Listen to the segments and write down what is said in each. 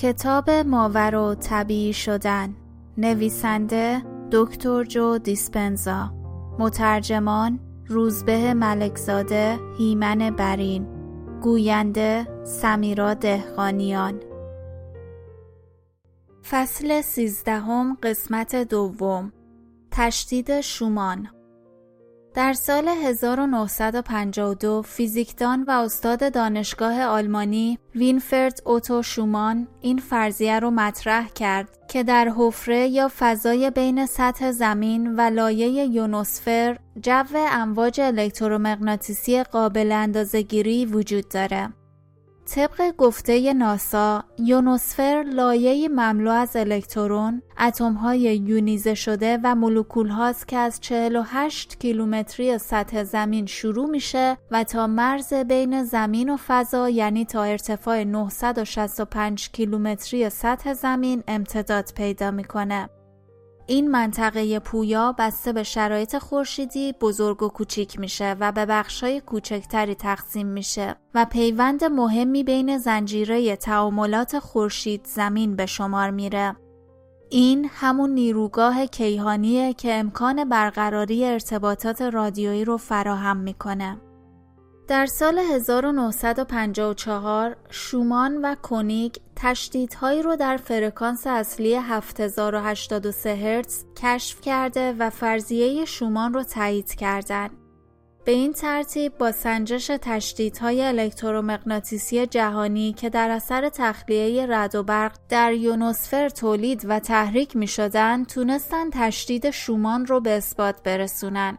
کتاب ماور و طبیعی شدن. نویسنده دکتر جو دیسپنزا. مترجمان روزبه ملکزاده هیمن برین. گوینده سمیرا دهقانیان. فصل سیزدهم قسمت دوم. تشدید شومان. در سال 1952 فیزیکدان و استاد دانشگاه آلمانی وینفرد اوتو شومان این فرضیه رو مطرح کرد که در حفره یا فضای بین سطح زمین و لایه یونوسفر جو امواج الکترومغناطیسی قابل اندازهگیری وجود داره. طبق گفته ناسا یونوسفر لایه مملو از الکترون اتمهای یونیزه شده و مولکول هاست که از 48 کیلومتری سطح زمین شروع میشه و تا مرز بین زمین و فضا یعنی تا ارتفاع 965 کیلومتری سطح زمین امتداد پیدا می‌کنه. این منطقه پویا بسته به شرایط خورشیدی بزرگ و کوچیک میشه و به بخشای کوچکتری تقسیم میشه و پیوند مهمی بین زنجیره تعاملات خورشید زمین به شمار میره. این همون نیروگاه کیهانیه که امکان برقراری ارتباطات رادیویی رو فراهم می‌کنه. در سال 1954 شومان و کنیگ تشدیدهایی رو در فرکانس اصلی 7083 هرتز کشف کرده و فرضیه شومان رو تایید کردند. به این ترتیب با سنجش تشدیدهای الکترومغناطیسی جهانی که در اثر تخلیه رد و برق در یونوسفر تولید و تحریک می شدن تونستن تشدید شومان رو به اثبات برسونن.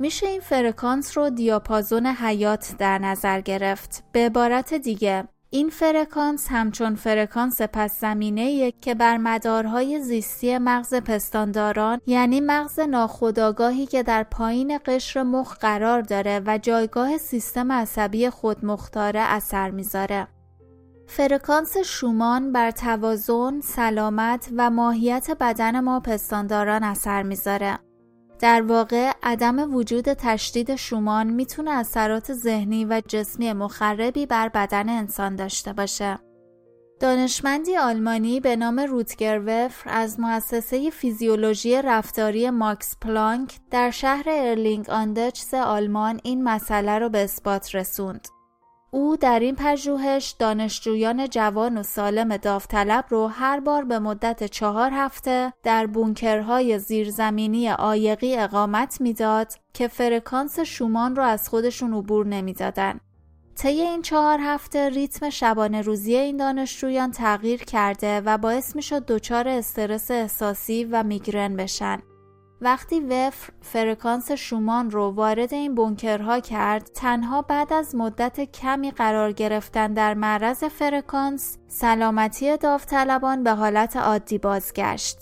میشه این فرکانس رو دیاپازون حیات در نظر گرفت. به عبارت دیگه این فرکانس همچون فرکانس پس زمینه که بر مدارهای زیستی مغز پستانداران یعنی مغز ناخودآگاهی که در پایین قشر مخ قرار داره و جایگاه سیستم عصبی خودمختاره اثر می‌ذاره. فرکانس شومان بر توازن، سلامت و ماهیت بدن ما پستانداران اثر می‌ذاره. در واقع عدم وجود تشدید شومان می‌تونه اثرات ذهنی و جسمی مخربی بر بدن انسان داشته باشه. دانشمندی آلمانی به نام روتگر وفر از مؤسسه فیزیولوژی رفتاری ماکس پلانک در شهر ارلینگ آندکس آلمان این مسئله رو به اثبات رسوند. او در این پژوهش دانشجویان جوان و سالم داوطلب رو هر بار به مدت چهار هفته در بونکرهای زیرزمینی عایقی اقامت می‌داد که فرکانس شومان رو از خودشون عبور نمی‌دادن. طی این چهار هفته ریتم شبانه روزی این دانشجویان تغییر کرده و باعث می شد دچار استرس احساسی و میگرن بشن. وقتی وفر فرکانس شومان رو وارد این بنکرها کرد تنها بعد از مدت کمی قرار گرفتن در معرض فرکانس سلامتی داوطلبان به حالت عادی بازگشت.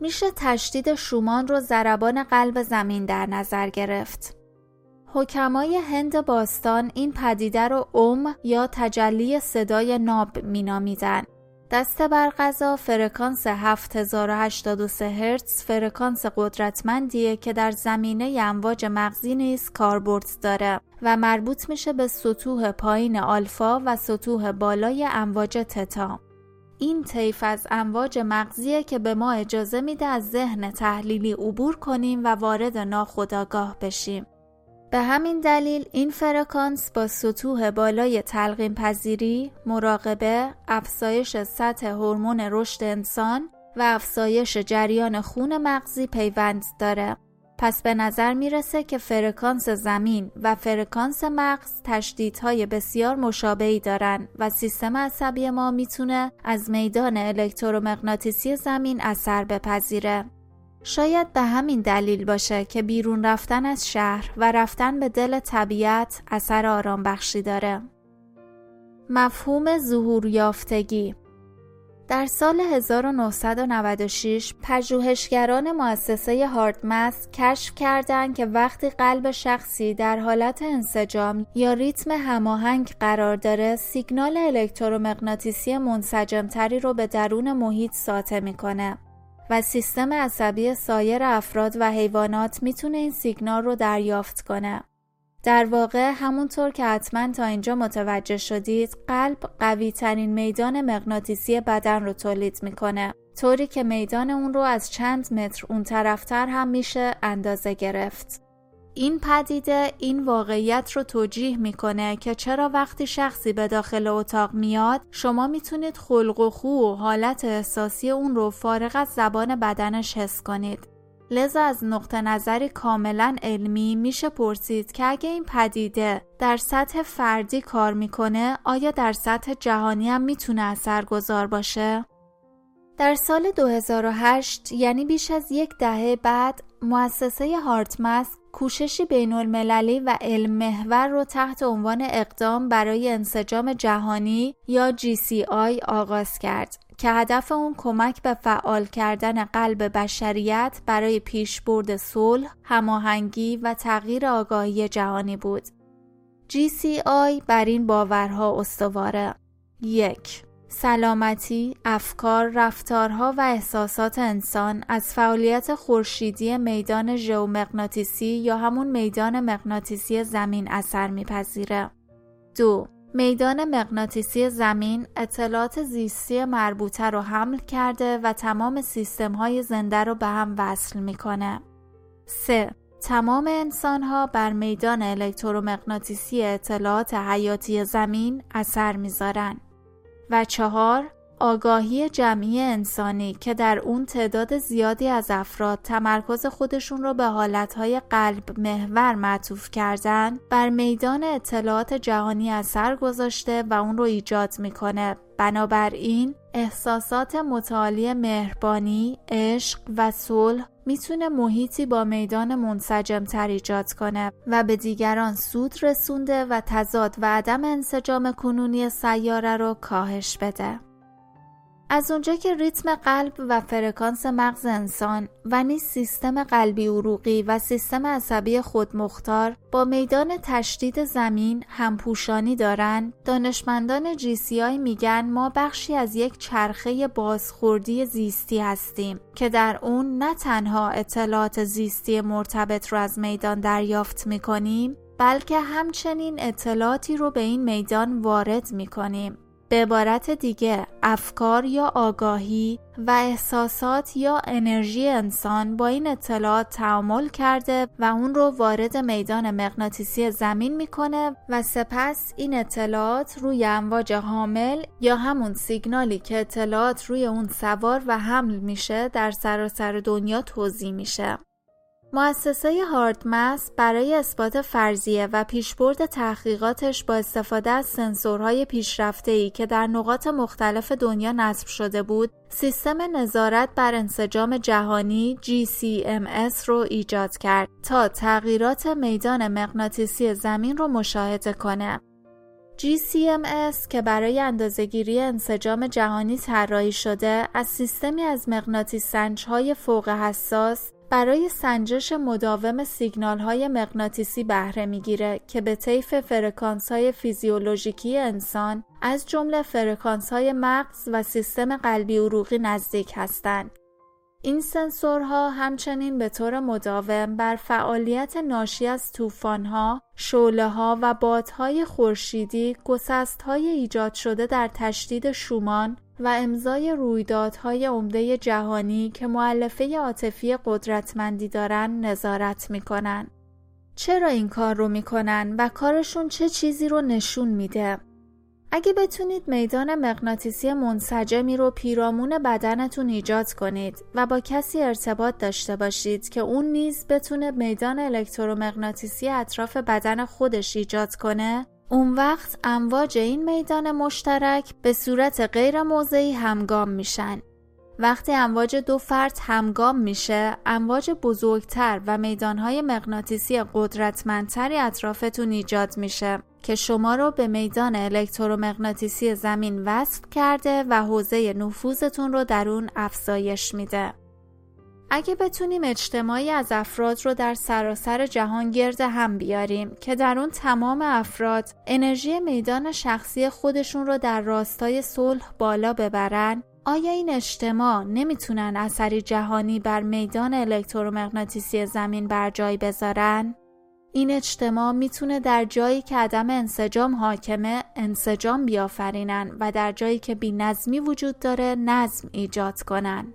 میشه تشدید شومان رو ضربان قلب زمین در نظر گرفت. حکمای هند باستان این پدیده رو ام یا تجلی صدای ناب مینامیدن. دست بر غذا فرکانس 7083 هرتز فرکانس قدرتمندیه که در زمینه امواج مغزی نیز کاربرد داره و مربوط میشه به سطوح پایین آلفا و سطوح بالای امواج تتا. این طیف از امواج مغزیه که به ما اجازه میده از ذهن تحلیلی عبور کنیم و وارد ناخودآگاه بشیم. به همین دلیل این فرکانس با سطوح بالای تلقیم پذیری، مراقبه، افزایش سطح هورمون رشد انسان و افزایش جریان خون مغزی پیوند داره. پس به نظر می‌رسه که فرکانس زمین و فرکانس مغز تشدیدهای بسیار مشابهی دارن و سیستم عصبی ما می‌تونه از میدان الکترومغناطیسی زمین اثر بپذیره. شاید به همین دلیل باشه که بیرون رفتن از شهر و رفتن به دل طبیعت اثر آرام بخشی داره. مفهوم ظهور یافتگی در سال 1996 پژوهشگران مؤسسه هاردمس کشف کردند که وقتی قلب شخصی در حالت انسجام یا ریتم هماهنگ قرار داره سیگنال الکترومغناطیسی منسجمتری رو به درون محیط ساطع می‌کنه و سیستم عصبی سایر افراد و حیوانات می‌تونه این سیگنال رو دریافت کنه. در واقع همونطور که حتما تا اینجا متوجه شدید قلب قوی ترین میدان مغناطیسی بدن رو تولید می‌کنه طوری که میدان اون رو از چند متر اون طرفتر هم میشه اندازه گرفت. این پدیده این واقعیت رو توجیه می‌کنه که چرا وقتی شخصی به داخل اتاق میاد شما می‌تونید خلق و خو و حالت احساسی اون رو فارغ از زبان بدنش حس کنید. لذا از نقطه نظری کاملا علمی میشه پرسید که اگه این پدیده در سطح فردی کار می‌کنه آیا در سطح جهانی هم می‌تونه اثرگذار باشه؟ در سال 2008 یعنی بیش از یک دهه بعد مؤسسه هارتمس کوششی بین المللی و علم محور رو تحت عنوان اقدام برای انسجام جهانی یا GCI آغاز کرد که هدف اون کمک به فعال کردن قلب بشریت برای پیشبرد صلح، هماهنگی و تغییر آگاهی جهانی بود. GCI بر این باورها استواره. یک سلامتی، افکار، رفتارها و احساسات انسان از فعالیت خورشیدی میدان ژئومغناطیسی یا همون میدان مغناطیسی زمین اثر میپذیره. دو میدان مغناطیسی زمین اطلاعات زیستی مربوطه رو حمل کرده و تمام سیستم های زنده رو به هم وصل می‌کنه. 3. تمام انسان ها بر میدان الکترومغناطیسی اطلاعات حیاتی زمین اثر می‌ذارن. و چهار آگاهی جمعی انسانی که در اون تعداد زیادی از افراد تمرکز خودشون رو به حالتهای قلب محور معطوف کردن بر میدان اطلاعات جهانی اثر گذاشته و اون رو ایجاد می‌کنه. بنابراین احساسات متعالی مهربانی، عشق و صلح می‌تونه محیطی با میدان منسجم تر ایجاد کنه و به دیگران سود رسونده و تضاد و عدم انسجام کنونی سیاره رو کاهش بده. از اونجا که ریتم قلب و فرکانس مغز انسان و نیز سیستم قلبی عروقی و سیستم عصبی خودمختار با میدان تشدید زمین همپوشانی دارن دانشمندان آی میگن ما بخشی از یک چرخه بازخوردی زیستی هستیم که در اون نه تنها اطلاعات زیستی مرتبط رو از میدان دریافت می‌کنیم بلکه همچنین اطلاعاتی رو به این میدان وارد می‌کنیم. به عبارت دیگه افکار یا آگاهی و احساسات یا انرژی انسان با این اطلاعات تعامل کرده و اون رو وارد میدان مغناطیسی زمین می‌کنه و سپس این اطلاعات روی امواج حامل یا همون سیگنالی که اطلاعات روی اون سوار و حمل میشه در سراسر دنیا توضیح میشه. مؤسسه هاردمس برای اثبات فرضیه و پیشبرد تحقیقاتش با استفاده از سنسورهای پیشرفته‌ای که در نقاط مختلف دنیا نصب شده بود، سیستم نظارت بر انسجام جهانی GCMS رو ایجاد کرد تا تغییرات میدان مغناطیسی زمین رو مشاهده کنه. GCMS که برای اندازهگیری انسجام جهانی طراحی شده از سیستمی از مغناطیس سنجهای فوق حساس برای سنجش مداوم سیگنال های مغناطیسی بهره می‌گیره که به طیف فرکانس های فیزیولوژیکی انسان از جمله فرکانس های مغز و سیستم قلبی عروقی نزدیک هستند. این سنسورها همچنین به طور مداوم بر فعالیت ناشی از طوفان‌ها، ها و بادهای خورشیدی، های ایجاد شده در تشدید شومان و امضای رویدادهای عمده جهانی که معلفه عاطفی قدرتمندی دارن نظارت می‌کنن. چرا این کار رو می‌کنن و کارشون چه چیزی رو نشون میده؟ اگه بتونید میدان مغناطیسی منسجمی رو پیرامون بدنتون ایجاد کنید و با کسی ارتباط داشته باشید که اون نیز بتونه میدان الکترومغناطیسی اطراف بدن خودش ایجاد کنه اون وقت امواج این میدان مشترک به صورت غیر موضعی همگام میشن. وقتی امواج دو فرد همگام میشه، امواج بزرگتر و میدانهای مغناطیسی قدرتمندتری اطرافتون ایجاد میشه که شما رو به میدان الکترومغناطیسی زمین وصل کرده و حوزه نفوذتون رو در اون افزایش میده. اگه بتونیم اجتماعی از افراد رو در سراسر جهان گرد هم بیاریم که در اون تمام افراد انرژی میدان شخصی خودشون رو در راستای صلح بالا ببرن آیا این اجتماع نمی‌تونن اثری جهانی بر میدان الکترومغناطیسی زمین بر جای بذارن؟ این اجتماع می‌تونه در جایی که عدم انسجام حاکمه انسجام بیافرینن و در جایی که بی نظمی وجود داره نظم ایجاد کنن.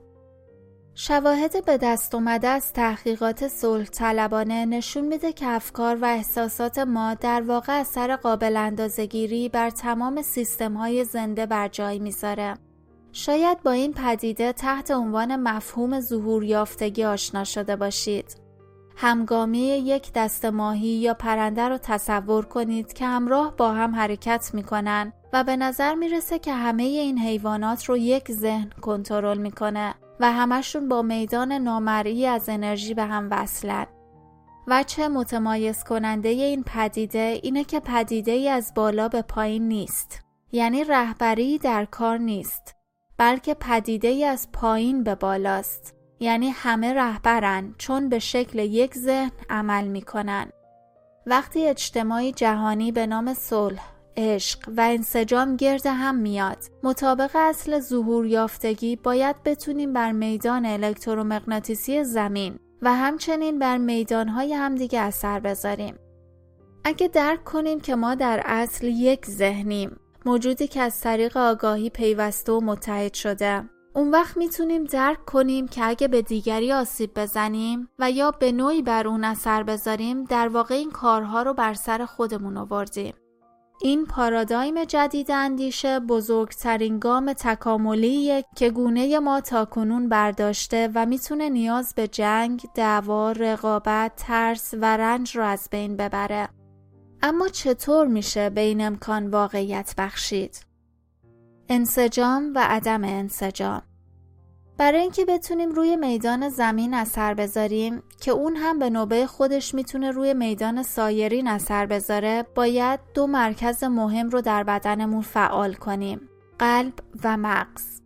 شواهد به دست اومده از تحقیقات صلح طلبانه نشون میده که افکار و احساسات ما در واقع اثر قابل اندازگیری بر تمام سیستم های زنده بر جای می‌ذاره. شاید با این پدیده تحت عنوان مفهوم ظهور یافتگی آشنا شده باشید. همگامی یک دست ماهی یا پرنده رو تصور کنید که همراه با هم حرکت می‌کنن و به نظر می‌رسه که همه این حیوانات رو یک ذهن کنترل می‌کنه و همشون با میدان نامرئی از انرژی به هم وصلن. و چه متمایز کننده این پدیده اینه که پدیده ای از بالا به پایین نیست. یعنی رهبری در کار نیست. بلکه پدیده ای از پایین به بالاست. یعنی همه رهبرن چون به شکل یک ذهن عمل می‌کنن. وقتی اجتماعی جهانی به نام صلح عشق و انسجام گرد هم میاد مطابق اصل ظهور یافتگی باید بتونیم بر میدان الکترومغناطیسی زمین و همچنین بر میدانهای همدیگه اثر بذاریم اگه درک کنیم که ما در اصل یک ذهنیم موجودی که از طریق آگاهی پیوسته و متحد شده اون وقت می‌تونیم درک کنیم که اگه به دیگری آسیب بزنیم و یا به نوعی بر اون اثر بذاریم در واقع این کارها رو بر سر خودمون آوردیم این پارادایم جدید اندیشه بزرگترین گام تکاملیه که گونه ما تاکنون برداشته و می‌تونه نیاز به جنگ، دعوا، رقابت، ترس و رنج رو از بین ببره. اما چطور میشه به این امکان واقعیت بخشید؟ انسجام و عدم انسجام برای اینکه بتونیم روی میدان زمین اثر بذاریم که اون هم به نوبه خودش می‌تونه روی میدان سایرین اثر بذاره باید دو مرکز مهم رو در بدنمون فعال کنیم قلب و مغز.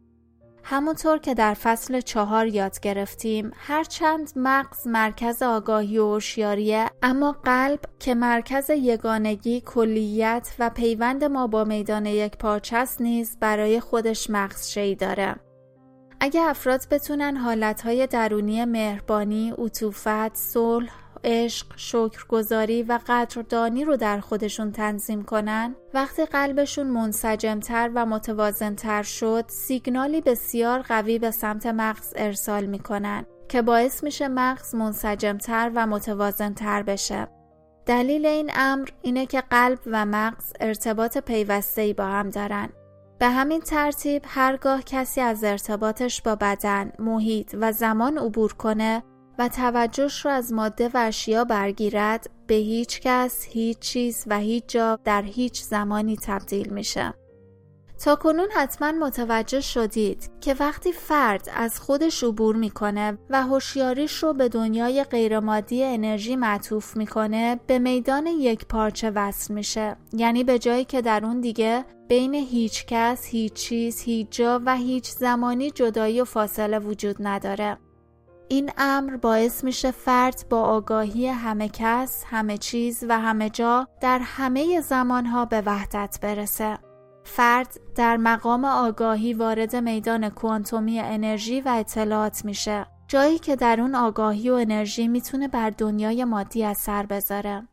همونطور که در فصل چهار یاد گرفتیم هرچند مغز مرکز آگاهی و هوشیاریه اما قلب که مرکز یگانگی کلیت و پیوند ما با میدان یک پارچست نیز برای خودش مغز شی داره. اگه افراد بتونن حالتهای درونی مهربانی، عطوفت، صلح، عشق، شکرگزاری و قدردانی رو در خودشون تنظیم کنن وقتی قلبشون منسجمتر و متوازنتر شد سیگنالی بسیار قوی به سمت مغز ارسال می‌کنن که باعث میشه مغز منسجمتر و متوازنتر بشه. دلیل این امر اینه که قلب و مغز ارتباط پیوسته‌ای با هم دارن. به همین ترتیب هرگاه کسی از ارتباطش با بدن، محیط و زمان عبور کنه و توجهش رو از ماده و اشیا برگیرد به هیچ کس، هیچ چیز و هیچ جا در هیچ زمانی تبدیل میشه. تا کنون حتما متوجه شدید که وقتی فرد از خودش عبور می‌کنه و هوشیاریش رو به دنیای غیرمادی انرژی معطوف می‌کنه به میدان یک پارچه وصل میشه یعنی به جایی که در اون دیگه بین هیچ کس، هیچ چیز، هیچ جا و هیچ زمانی جدایی و فاصله وجود نداره این امر باعث میشه فرد با آگاهی همه کس، همه چیز و همه جا در همه زمانها به وحدت برسه. فرد در مقام آگاهی وارد میدان کوانتومی انرژی و اطلاعات میشه جایی که در اون آگاهی و انرژی می‌تونه بر دنیای مادی اثر بذاره.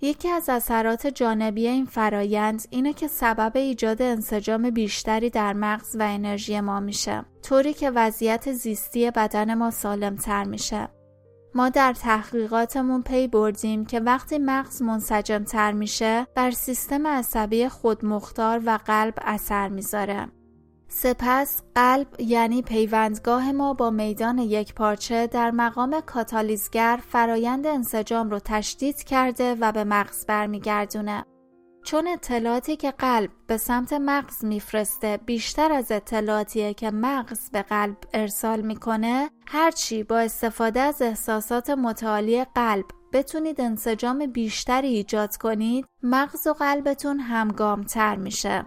یکی از اثرات جانبی این فرایند اینه که سبب ایجاد انسجام بیشتری در مغز و انرژی ما میشه طوری که وضعیت زیستی بدن ما سالمتر میشه. ما در تحقیقاتمون پی بردیم که وقتی مغز منسجم تر میشه بر سیستم عصبی خودمختار و قلب اثر می‌ذاره. سپس قلب یعنی پیوندگاه ما با میدان یک پارچه در مقام کاتالیزگر فرایند انسجام رو تشدید کرده و به مغز برمیگردونه. چون اطلاعاتی که قلب به سمت مغز میفرسته بیشتر از اطلاعاتیه که مغز به قلب ارسال می‌کنه هرچی با استفاده از احساسات متعالی قلب بتونید انسجام بیشتری ایجاد کنید مغز و قلبتون همگامتر میشه.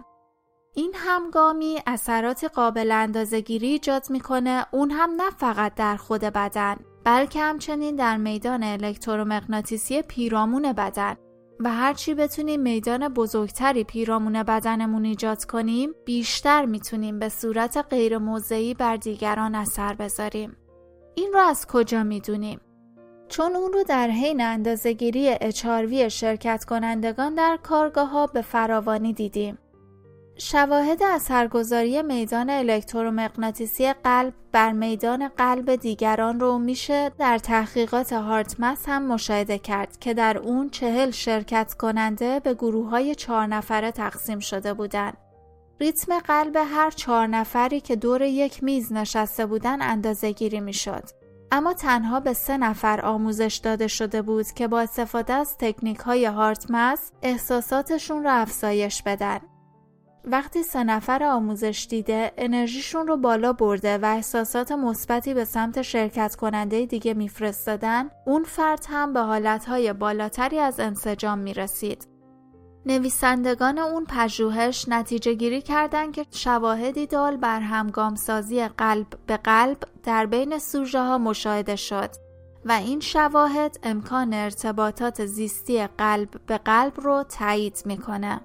این همگامی اثرات قابل اندازگیری ایجاد می‌کنه اون هم نه فقط در خود بدن بلکه همچنین در میدان الکترومغناطیسی پیرامون بدن. و هرچی بتونیم میدان بزرگتری پیرامون بدنمون ایجاد کنیم بیشتر می‌تونیم به صورت غیر موضعی بر دیگران اثر بذاریم. این رو از کجا می‌دونیم؟ چون اون رو در حین اندازهگیری اچاروی شرکت کنندگان در کارگاه ها به فراوانی دیدیم. شواهد اثرگذاری میدان الکترومغناطیسی قلب بر میدان قلب دیگران رو میشه در تحقیقات هارتمس هم مشاهده کرد که در اون چهل شرکت کننده به گروه های چهار نفره تقسیم شده بودند. ریتم قلب هر چهار نفری که دور یک میز نشسته بودن اندازه گیری می شد. اما تنها به سه نفر آموزش داده شده بود که با استفاده از تکنیک های هارتمس احساساتشون را افزایش بدن. وقتی سه نفر آموزش دیده انرژیشون رو بالا برده و احساسات مثبتی به سمت شرکت کننده دیگه میفرستادن اون فرد هم به حالتهای بالاتری از انسجام می‌رسید. نویسندگان اون پژوهش نتیجه گیری کردند که شواهدی دال بر همگامسازی قلب به قلب در بین سوژه ها مشاهده شد و این شواهد امکان ارتباطات زیستی قلب به قلب رو تایید می‌کنه.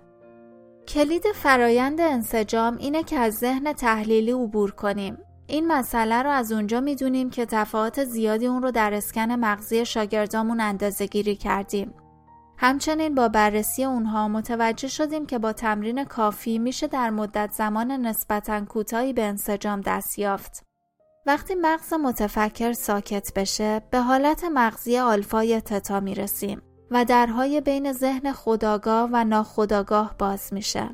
کلید فرایند انسجام اینه که از ذهن تحلیلی عبور کنیم. این مسئله رو از اونجا می‌دونیم که تفاوت زیادی اون رو در اسکن مغزی شاگردامون اندازه گیری کردیم. همچنین با بررسی اونها متوجه شدیم که با تمرین کافی میشه در مدت زمان نسبتا کوتاهی به انسجام دست یافت. وقتی مغز متفکر ساکت بشه به حالت مغزی آلفای تتا می‌رسیم و درهای بین ذهن خداگاه و ناخداگاه باز میشه.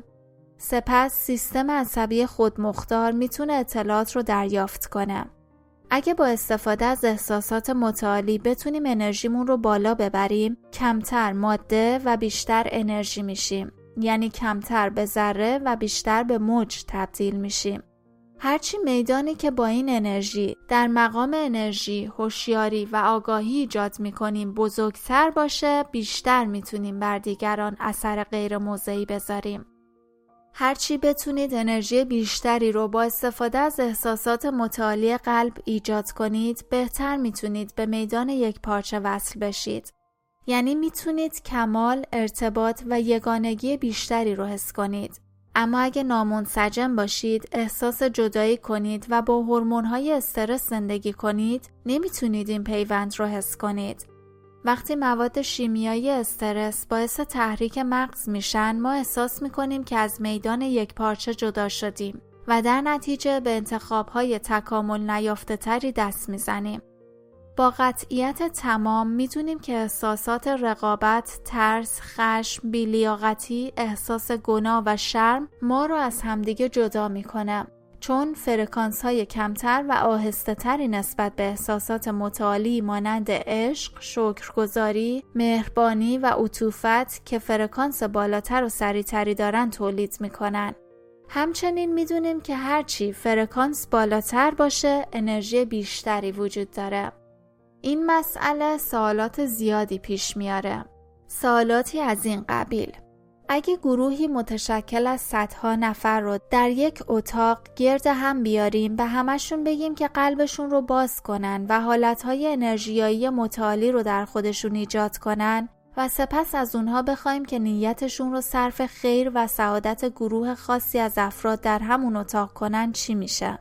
سپس سیستم عصبی خودمختار می‌تونه اطلاعات رو دریافت کنه. اگه با استفاده از احساسات متعالی بتونیم انرژیمون رو بالا ببریم کمتر ماده و بیشتر انرژی میشیم یعنی کمتر به ذره و بیشتر به موج تبدیل میشیم هرچی میدانی که با این انرژی در مقام انرژی، هوشیاری و آگاهی ایجاد می‌کنیم بزرگتر باشه بیشتر می‌تونیم بر دیگران اثر غیر موضعی بذاریم. هرچی بتونید انرژی بیشتری رو با استفاده از احساسات متعالی قلب ایجاد کنید بهتر می‌تونید به میدان یک پارچه وصل بشید. یعنی می‌تونید کمال، ارتباط و یگانگی بیشتری رو حس کنید. اما اگه نامنسجم باشید، احساس جدایی کنید و با هورمون‌های استرس زندگی کنید، نمی‌تونید این پیوند رو حس کنید. وقتی مواد شیمیایی استرس باعث تحریک مغز میشن ما احساس می‌کنیم که از میدان یک پارچه جدا شدیم و در نتیجه به انتخابهای تکامل نیافته تری دست می‌زنیم. با قطعیت تمام می‌دونیم که احساسات رقابت، ترس، خشم، بیلیاقتی، احساس گناه و شرم ما رو از همدیگه جدا می‌کنه چون فرکانس های کمتر و آهسته تری نسبت به احساسات متعالی مانند عشق، شکرگزاری، مهربانی و عطوفت که فرکانس بالاتر و سریعتری دارن تولید می‌کنن. همچنین می‌دونیم که هرچی فرکانس بالاتر باشه انرژی بیشتری وجود داره. این مسئله سوالات زیادی پیش میاره. سوالاتی از این قبیل اگه گروهی متشکل از صدها نفر رو در یک اتاق گرد هم بیاریم به همشون بگیم که قلبشون رو باز کنن و حالتهای انرژیایی متعالی رو در خودشون ایجاد کنن و سپس از اونها بخوایم که نیتشون رو صرف خیر و سعادت گروه خاصی از افراد در همون اتاق کنن چی میشه؟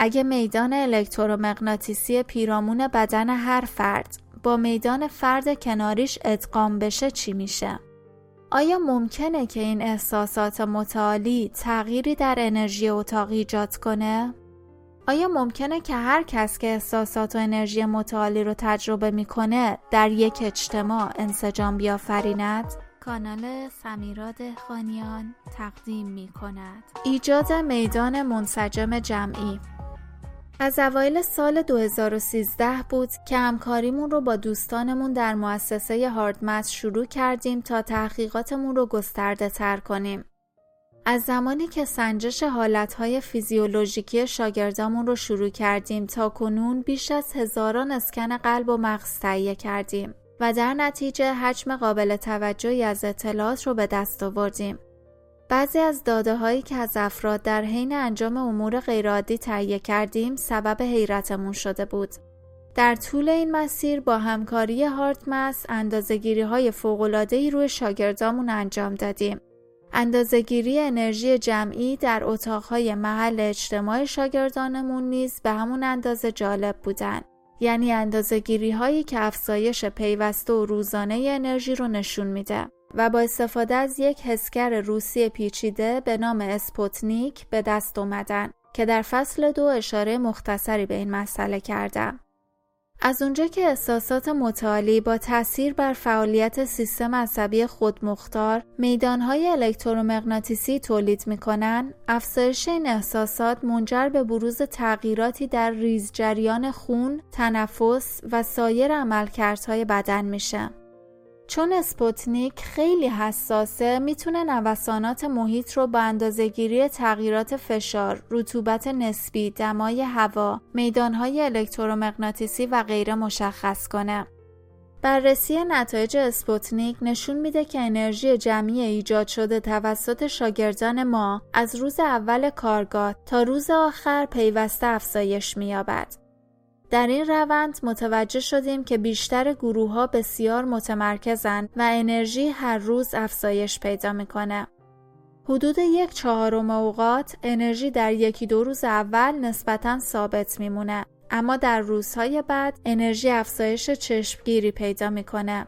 اگه میدان الکترومغناطیسی پیرامون بدن هر فرد با میدان فرد کناریش ادغام بشه چی میشه؟ آیا ممکنه که این احساسات متعالی تغییری در انرژی اتاق ایجاد کنه؟ آیا ممکنه که هر کس که احساسات و انرژی متعالی رو تجربه می‌کنه در یک اجتماع انسجام بیافریند؟ کانال سمیراد خانیان تقدیم می کند. ایجاد میدان منسجم جمعی از اوایل سال 2013 بود که همکاریمون رو با دوستانمون در مؤسسه هاردمت شروع کردیم تا تحقیقاتمون رو گسترده تر کنیم. از زمانی که سنجش حالتهای فیزیولوژیکی شاگردامون رو شروع کردیم تا کنون بیش از هزاران اسکن قلب و مغز تهیه کردیم و در نتیجه حجم قابل توجهی از اطلاعات رو به دست آوردیم. بعضی از داده هایی که از افراد در حین انجام امور غیرعادی تهیه کردیم سبب حیرتمون شده بود. در طول این مسیر با همکاری هارتمس اندازگیری های ای روی شاگردامون انجام دادیم. اندازگیری انرژی جمعی در اتاقهای محل اجتماع شاگردانمون نیز به همون اندازه جالب بودن. یعنی اندازهگیری هایی که افزایش پیوسته و روزانه انرژی رو نشون میده و با استفاده از یک حسگر روسی پیچیده به نام اسپوتنیک به دست اومدن که در فصل دو اشاره مختصری به این مسئله کردم. از اونجا که احساسات متعالی با تاثیر بر فعالیت سیستم عصبی خودمختار میدانهای الکترومغناطیسی تولید می‌کنن، افزایش این احساسات منجر به بروز تغییراتی در ریز جریان خون، تنفس و سایر عملکردهای بدن میشه. چون اسپوتنیک خیلی حساسه می‌تونه نوسانات محیط رو با اندازهگیری تغییرات فشار، رطوبت نسبی، دمای هوا، میدانهای الکترومغناطیسی و غیره مشخص کنه. بررسی نتایج اسپوتنیک نشون میده که انرژی جمعی ایجاد شده توسط شاگردان ما از روز اول کارگاه تا روز آخر پیوسته افزایش مییابد. در این روند متوجه شدیم که بیشتر گروه ها بسیار متمرکزند و انرژی هر روز افزایش پیدا می‌کنه. حدود یک چهارم اوقات انرژی در یکی دو روز اول نسبتا ثابت میمونه اما در روزهای بعد انرژی افزایش چشمگیری پیدا می‌کنه.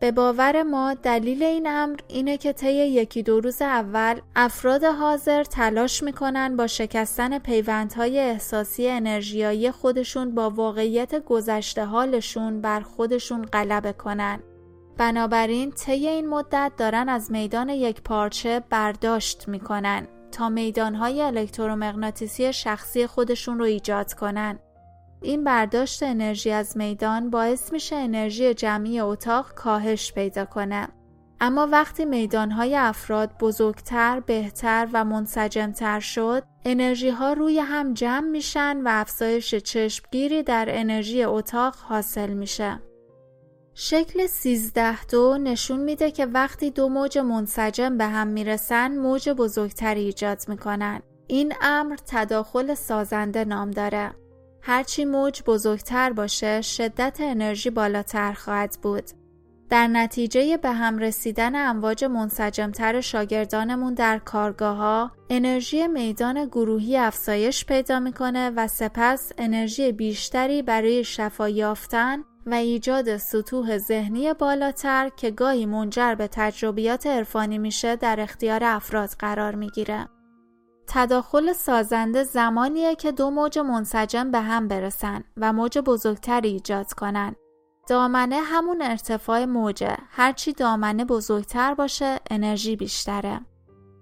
به باور ما دلیل این امر اینه که طی یکی دو روز اول افراد حاضر تلاش می‌کنن با شکستن پیوندهای احساسی انرژیایی خودشون با واقعیت گذشته حالشون بر خودشون غلبه کنن. بنابراین طی این مدت دارن از میدان یک پارچه برداشت می‌کنن تا میدانهای الکترومغناطیسی شخصی خودشون رو ایجاد کنن. این برداشت انرژی از میدان باعث میشه انرژی جمعی اتاق کاهش پیدا کنه. اما وقتی میدانهای افراد بزرگتر، بهتر و منسجمتر شد، انرژی ها روی هم جمع میشن و افزایش چشمگیری در انرژی اتاق حاصل میشه. شکل 13 دو نشون میده که وقتی دو موج منسجم به هم می‌رسن موج بزرگتری ایجاد می‌کنن. این امر تداخل سازنده نام داره. هرچی موج بزرگتر باشه شدت انرژی بالاتر خواهد بود. در نتیجه به هم رسیدن امواج منسجمتر شاگردانمون در کارگاه ها انرژی میدان گروهی افزایش پیدا می‌کنه و سپس انرژی بیشتری برای شفا یافتن و ایجاد سطوح ذهنی بالاتر که گاهی منجر به تجربیات عرفانی میشه در اختیار افراد قرار می‌گیره. تداخل سازنده زمانیه که دو موج منسجم به هم برسن و موج بزرگتری ایجاد کنن. دامنه همون ارتفاع موجه. هرچی دامنه بزرگتر باشه انرژی بیشتره.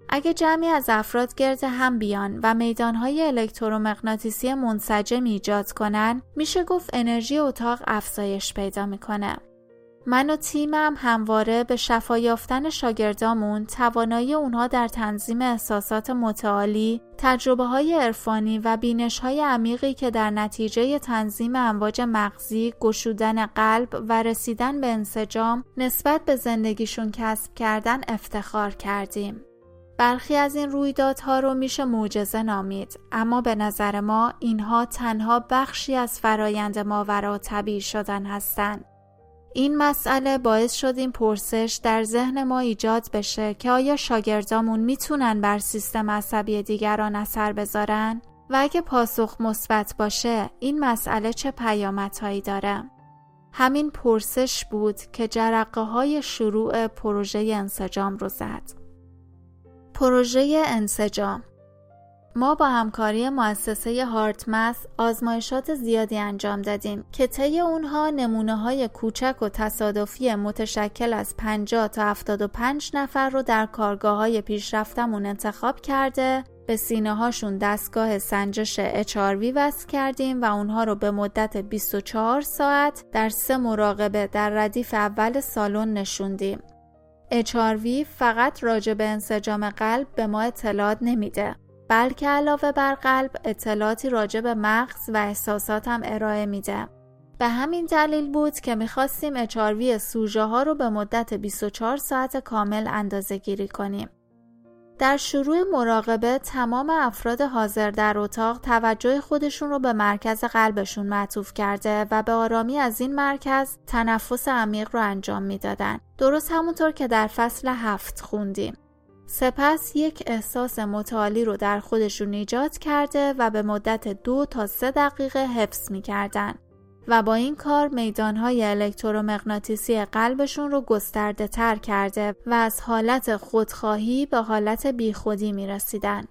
اگه جمعی از افراد گرد هم بیان و میدانهای الکترومغناطیسی منسجم ایجاد کنن میشه گفت انرژی اتاق افزایش پیدا می‌کنه. من و تیمم همواره به شفا یافتن شاگردامون توانایی اونها در تنظیم احساسات متعالی، تجربه های عرفانی و بینش های عمیقی که در نتیجه تنظیم امواج مغزی، گشودن قلب و رسیدن به انسجام نسبت به زندگیشون کسب کردن افتخار کردیم. برخی از این رویدادها رو میشه معجزه نامید اما به نظر ما اینها تنها بخشی از فرایند ماورا طبیعی شدن هستند این مسئله باعث شد این پرسش در ذهن ما ایجاد بشه که آیا شاگردامون می‌تونن بر سیستم عصبی دیگران اثر بذارن؟ و اگه پاسخ مثبت باشه این مسئله چه پیامدهایی داره؟ همین پرسش بود که جرقه های شروع پروژه انسجام رو زد. پروژه انسجام ما با همکاری مؤسسه هارتمث آزمایشات زیادی انجام دادیم که طی اونها نمونه های کوچک و تصادفی متشکل از 50 تا 75 نفر رو در کارگاه های پیشرفتمون انتخاب کرده به سینه هاشون دستگاه سنجش HRV وصل کردیم و اونها رو به مدت 24 ساعت در سه مراقبه در ردیف اول سالن نشوندیم. HRV فقط راجع به انسجام قلب به ما اطلاعات نمیده بلکه علاوه بر قلب اطلاعاتی راجع به مغز و احساسات هم ارائه میده. به همین دلیل بود که می‌خواستیم اچاروی سوژه ها رو به مدت 24 ساعت کامل اندازه گیری کنیم. در شروع مراقبه تمام افراد حاضر در اتاق توجه خودشون رو به مرکز قلبشون معطوف کرده و به آرامی از این مرکز تنفس عمیق رو انجام می‌دادن. درست همونطور که در فصل هفت خوندیم. سپس یک احساس متعالی رو در خودشون ایجاد کرده و به مدت دو تا سه دقیقه حفظ می کردن. و با این کار میدانهای الکترومغناطیسی قلبشون رو گسترده تر کرده و از حالت خودخواهی به حالت بیخودی می رسیدن.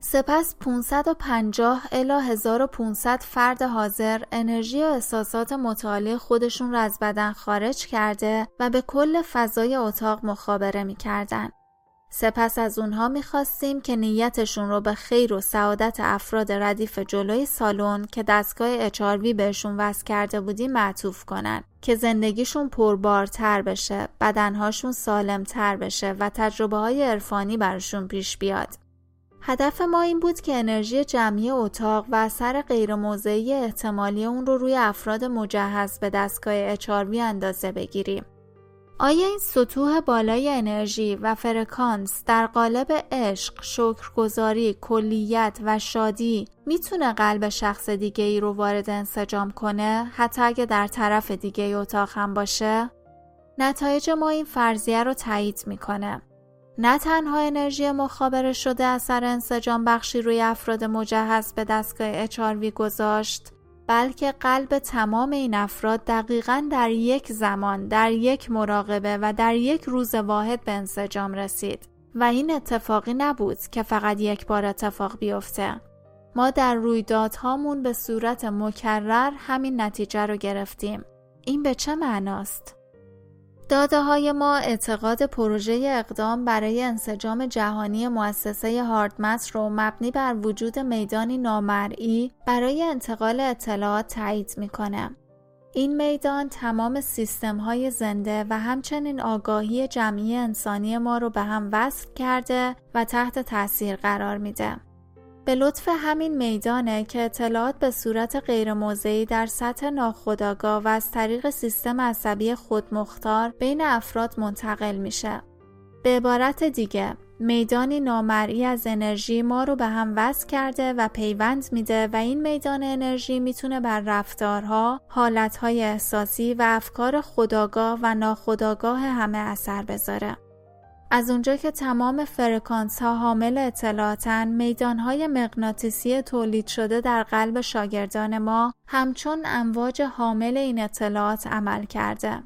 سپس 550 الی 1500 فرد حاضر انرژی و احساسات متعالی خودشون را از بدن خارج کرده و به کل فضای اتاق مخابره می کردن. سپس از اونها می‌خواستیم که نیتشون رو به خیر و سعادت افراد ردیف جلوی سالن که دستگاه اچاروی بهشون وصل کرده بودیم معطوف کنن که زندگیشون پربارتر بشه، بدنهاشون سالمتر بشه و تجربه های عرفانی براشون پیش بیاد. هدف ما این بود که انرژی جمعی اتاق و اثر غیرموضعی احتمالی اون رو روی افراد مجهز به دستگاه اچاروی اندازه بگیریم. آیا این سطوح بالای انرژی و فرکانس در قالب عشق، شکرگزاری، کلیت و شادی می‌تونه قلب شخص دیگه ای رو وارد انسجام کنه حتی اگه در طرف دیگه اتاق هم باشه؟ نتایج ما این فرضیه رو تایید می‌کنه. نه تنها انرژی مخابره شده اثر انسجام بخشی روی افراد مجهز به دستگاه HRV گذاشت بلکه قلب تمام این افراد دقیقا در یک زمان در یک مراقبه و در یک روز واحد به انسجام رسید. و این اتفاقی نبود که فقط یک بار اتفاق بیفته. ما در رویدادهامون به صورت مکرر همین نتیجه رو گرفتیم. این به چه معناست؟ داده های ما اعتقاد پروژه اقدام برای انسجام جهانی مؤسسه هاردمت رو مبنی بر وجود میدانی نامرئی برای انتقال اطلاعات تایید می‌کنه. این میدان تمام سیستم های زنده و همچنین آگاهی جمعی انسانی ما رو به هم وصل کرده و تحت تاثیر قرار میده. به لطف همین میدانه که اطلاعات به صورت غیرموضعی در سطح ناخودآگاه و از طریق سیستم عصبی خودمختار بین افراد منتقل میشه. به عبارت دیگه میدانی نامرئی از انرژی ما رو به هم وصل کرده و پیوند میده و این میدان انرژی می‌تونه بر رفتارها، حالتهای احساسی و افکار خداگاه و ناخداگاه همه اثر بذاره. از اونجا که تمام فرکانس ها حامل اطلاعاتن میدان های مغناطیسی تولید شده در قلب شاگردان ما همچون امواج حامل این اطلاعات عمل کرده.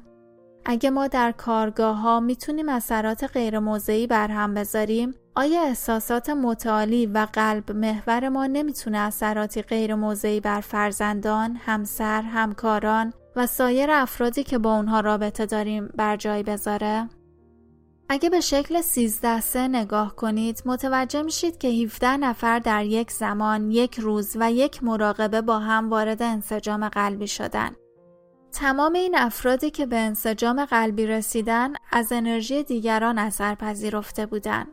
اگه ما در کارگاه ها می‌تونیم اثرات غیر موضعی بر هم بذاریم آیا احساسات متعالی و قلب محور ما نمی‌تونه اثراتی غیر موضعی بر فرزندان، همسر، همکاران و سایر افرادی که با اونها رابطه داریم بر جای بذاره؟ اگه به شکل 13 سه نگاه کنید متوجه میشید که 17 نفر در یک زمان، یک روز و یک مراقبه با هم وارد انسجام قلبی شدن. تمام این افرادی که به انسجام قلبی رسیدن از انرژی دیگران اثر پذیرفته بودن.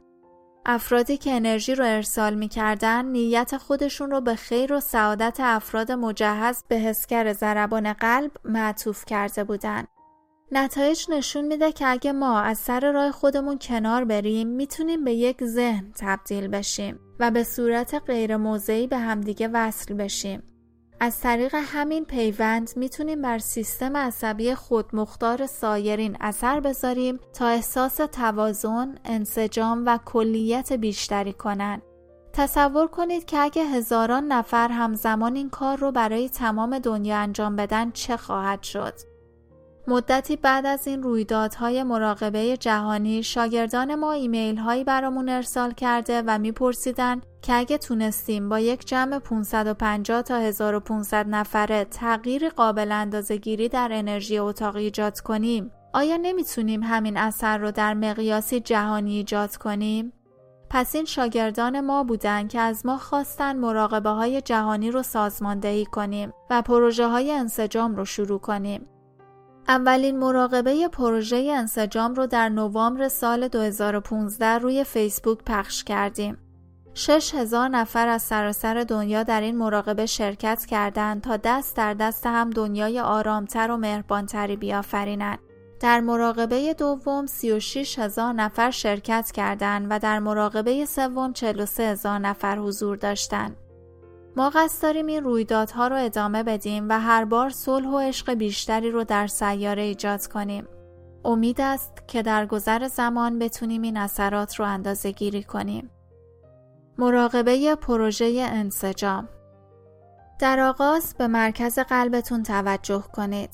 افرادی که انرژی رو ارسال می‌کردن نیت خودشون رو به خیر و سعادت افراد مجهز به حسگر ضربان قلب معطوف کرده بودند. نتایج نشون میده که اگه ما از سر راه خودمون کنار بریم می‌تونیم به یک ذهن تبدیل بشیم و به صورت غیر موضعی به همدیگه وصل بشیم. از طریق همین پیوند می‌تونیم بر سیستم عصبی خودمختار سایرین اثر بذاریم تا احساس توازن، انسجام و کلیت بیشتری کنند. تصور کنید که اگه هزاران نفر همزمان این کار رو برای تمام دنیا انجام بدن چه خواهد شد؟ مدتی بعد از این رویدادهای مراقبه جهانی شاگردان ما ایمیل هایی برامون ارسال کرده و میپرسیدن که اگه تونستیم با یک جمع 550 تا 1500 نفره تغییر قابل اندازهگیری در انرژی اتاقی ایجاد کنیم آیا نمی‌تونیم همین اثر رو در مقیاسی جهانی ایجاد کنیم؟ پس این شاگردان ما بودند که از ما خواستن مراقبه های جهانی رو سازماندهی کنیم و پروژه های انسجام رو شروع کنیم. اولین مراقبه پروژه انسجام رو در نوامبر سال 2015 روی فیسبوک پخش کردیم. 6000 نفر از سراسر دنیا در این مراقبه شرکت کردند تا دست در دست هم دنیای آرامتر و مهربانتری بیافرینند. در مراقبه دوم 36 هزار نفر شرکت کردند و در مراقبه سوم 43 هزار نفر حضور داشتند. ما قصد داریم این رویدادها رو ادامه بدیم و هر بار صلح و عشق بیشتری رو در سیاره ایجاد کنیم. امید است که در گذر زمان بتونیم این اثرات رو اندازه گیری کنیم. مراقبه پروژه انسجام در آغاز به مرکز قلبتون توجه کنید.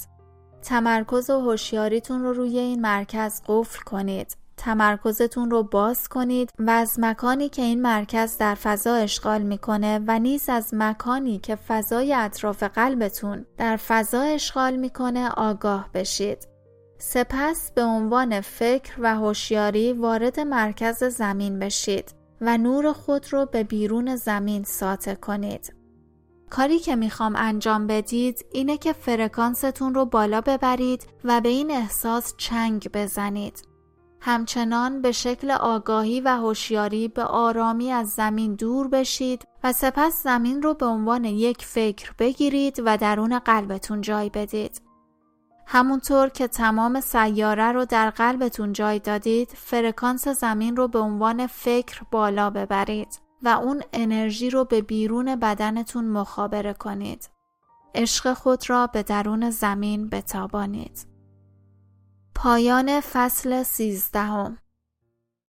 تمرکز و هوشیاریتون رو روی این مرکز قفل کنید. تمرکزتون رو باز کنید و از مکانی که این مرکز در فضا اشغال می‌کنه و نیز از مکانی که فضای اطراف قلبتون در فضا اشغال می‌کنه آگاه بشید. سپس به عنوان فکر و هوشیاری وارد مرکز زمین بشید و نور خود رو به بیرون زمین ساطع کنید. کاری که می‌خوام انجام بدید اینه که فرکانستون رو بالا ببرید و به این احساس چنگ بزنید. همچنان به شکل آگاهی و هوشیاری به آرامی از زمین دور بشید و سپس زمین رو به عنوان یک فکر بگیرید و درون قلبتون جای بدید. همونطور که تمام سیاره رو در قلبتون جای دادید، فرکانس زمین رو به عنوان فکر بالا ببرید و اون انرژی رو به بیرون بدنتون مخابره کنید. عشق خود را به درون زمین بتابانید. پایان فصل سیزدهم.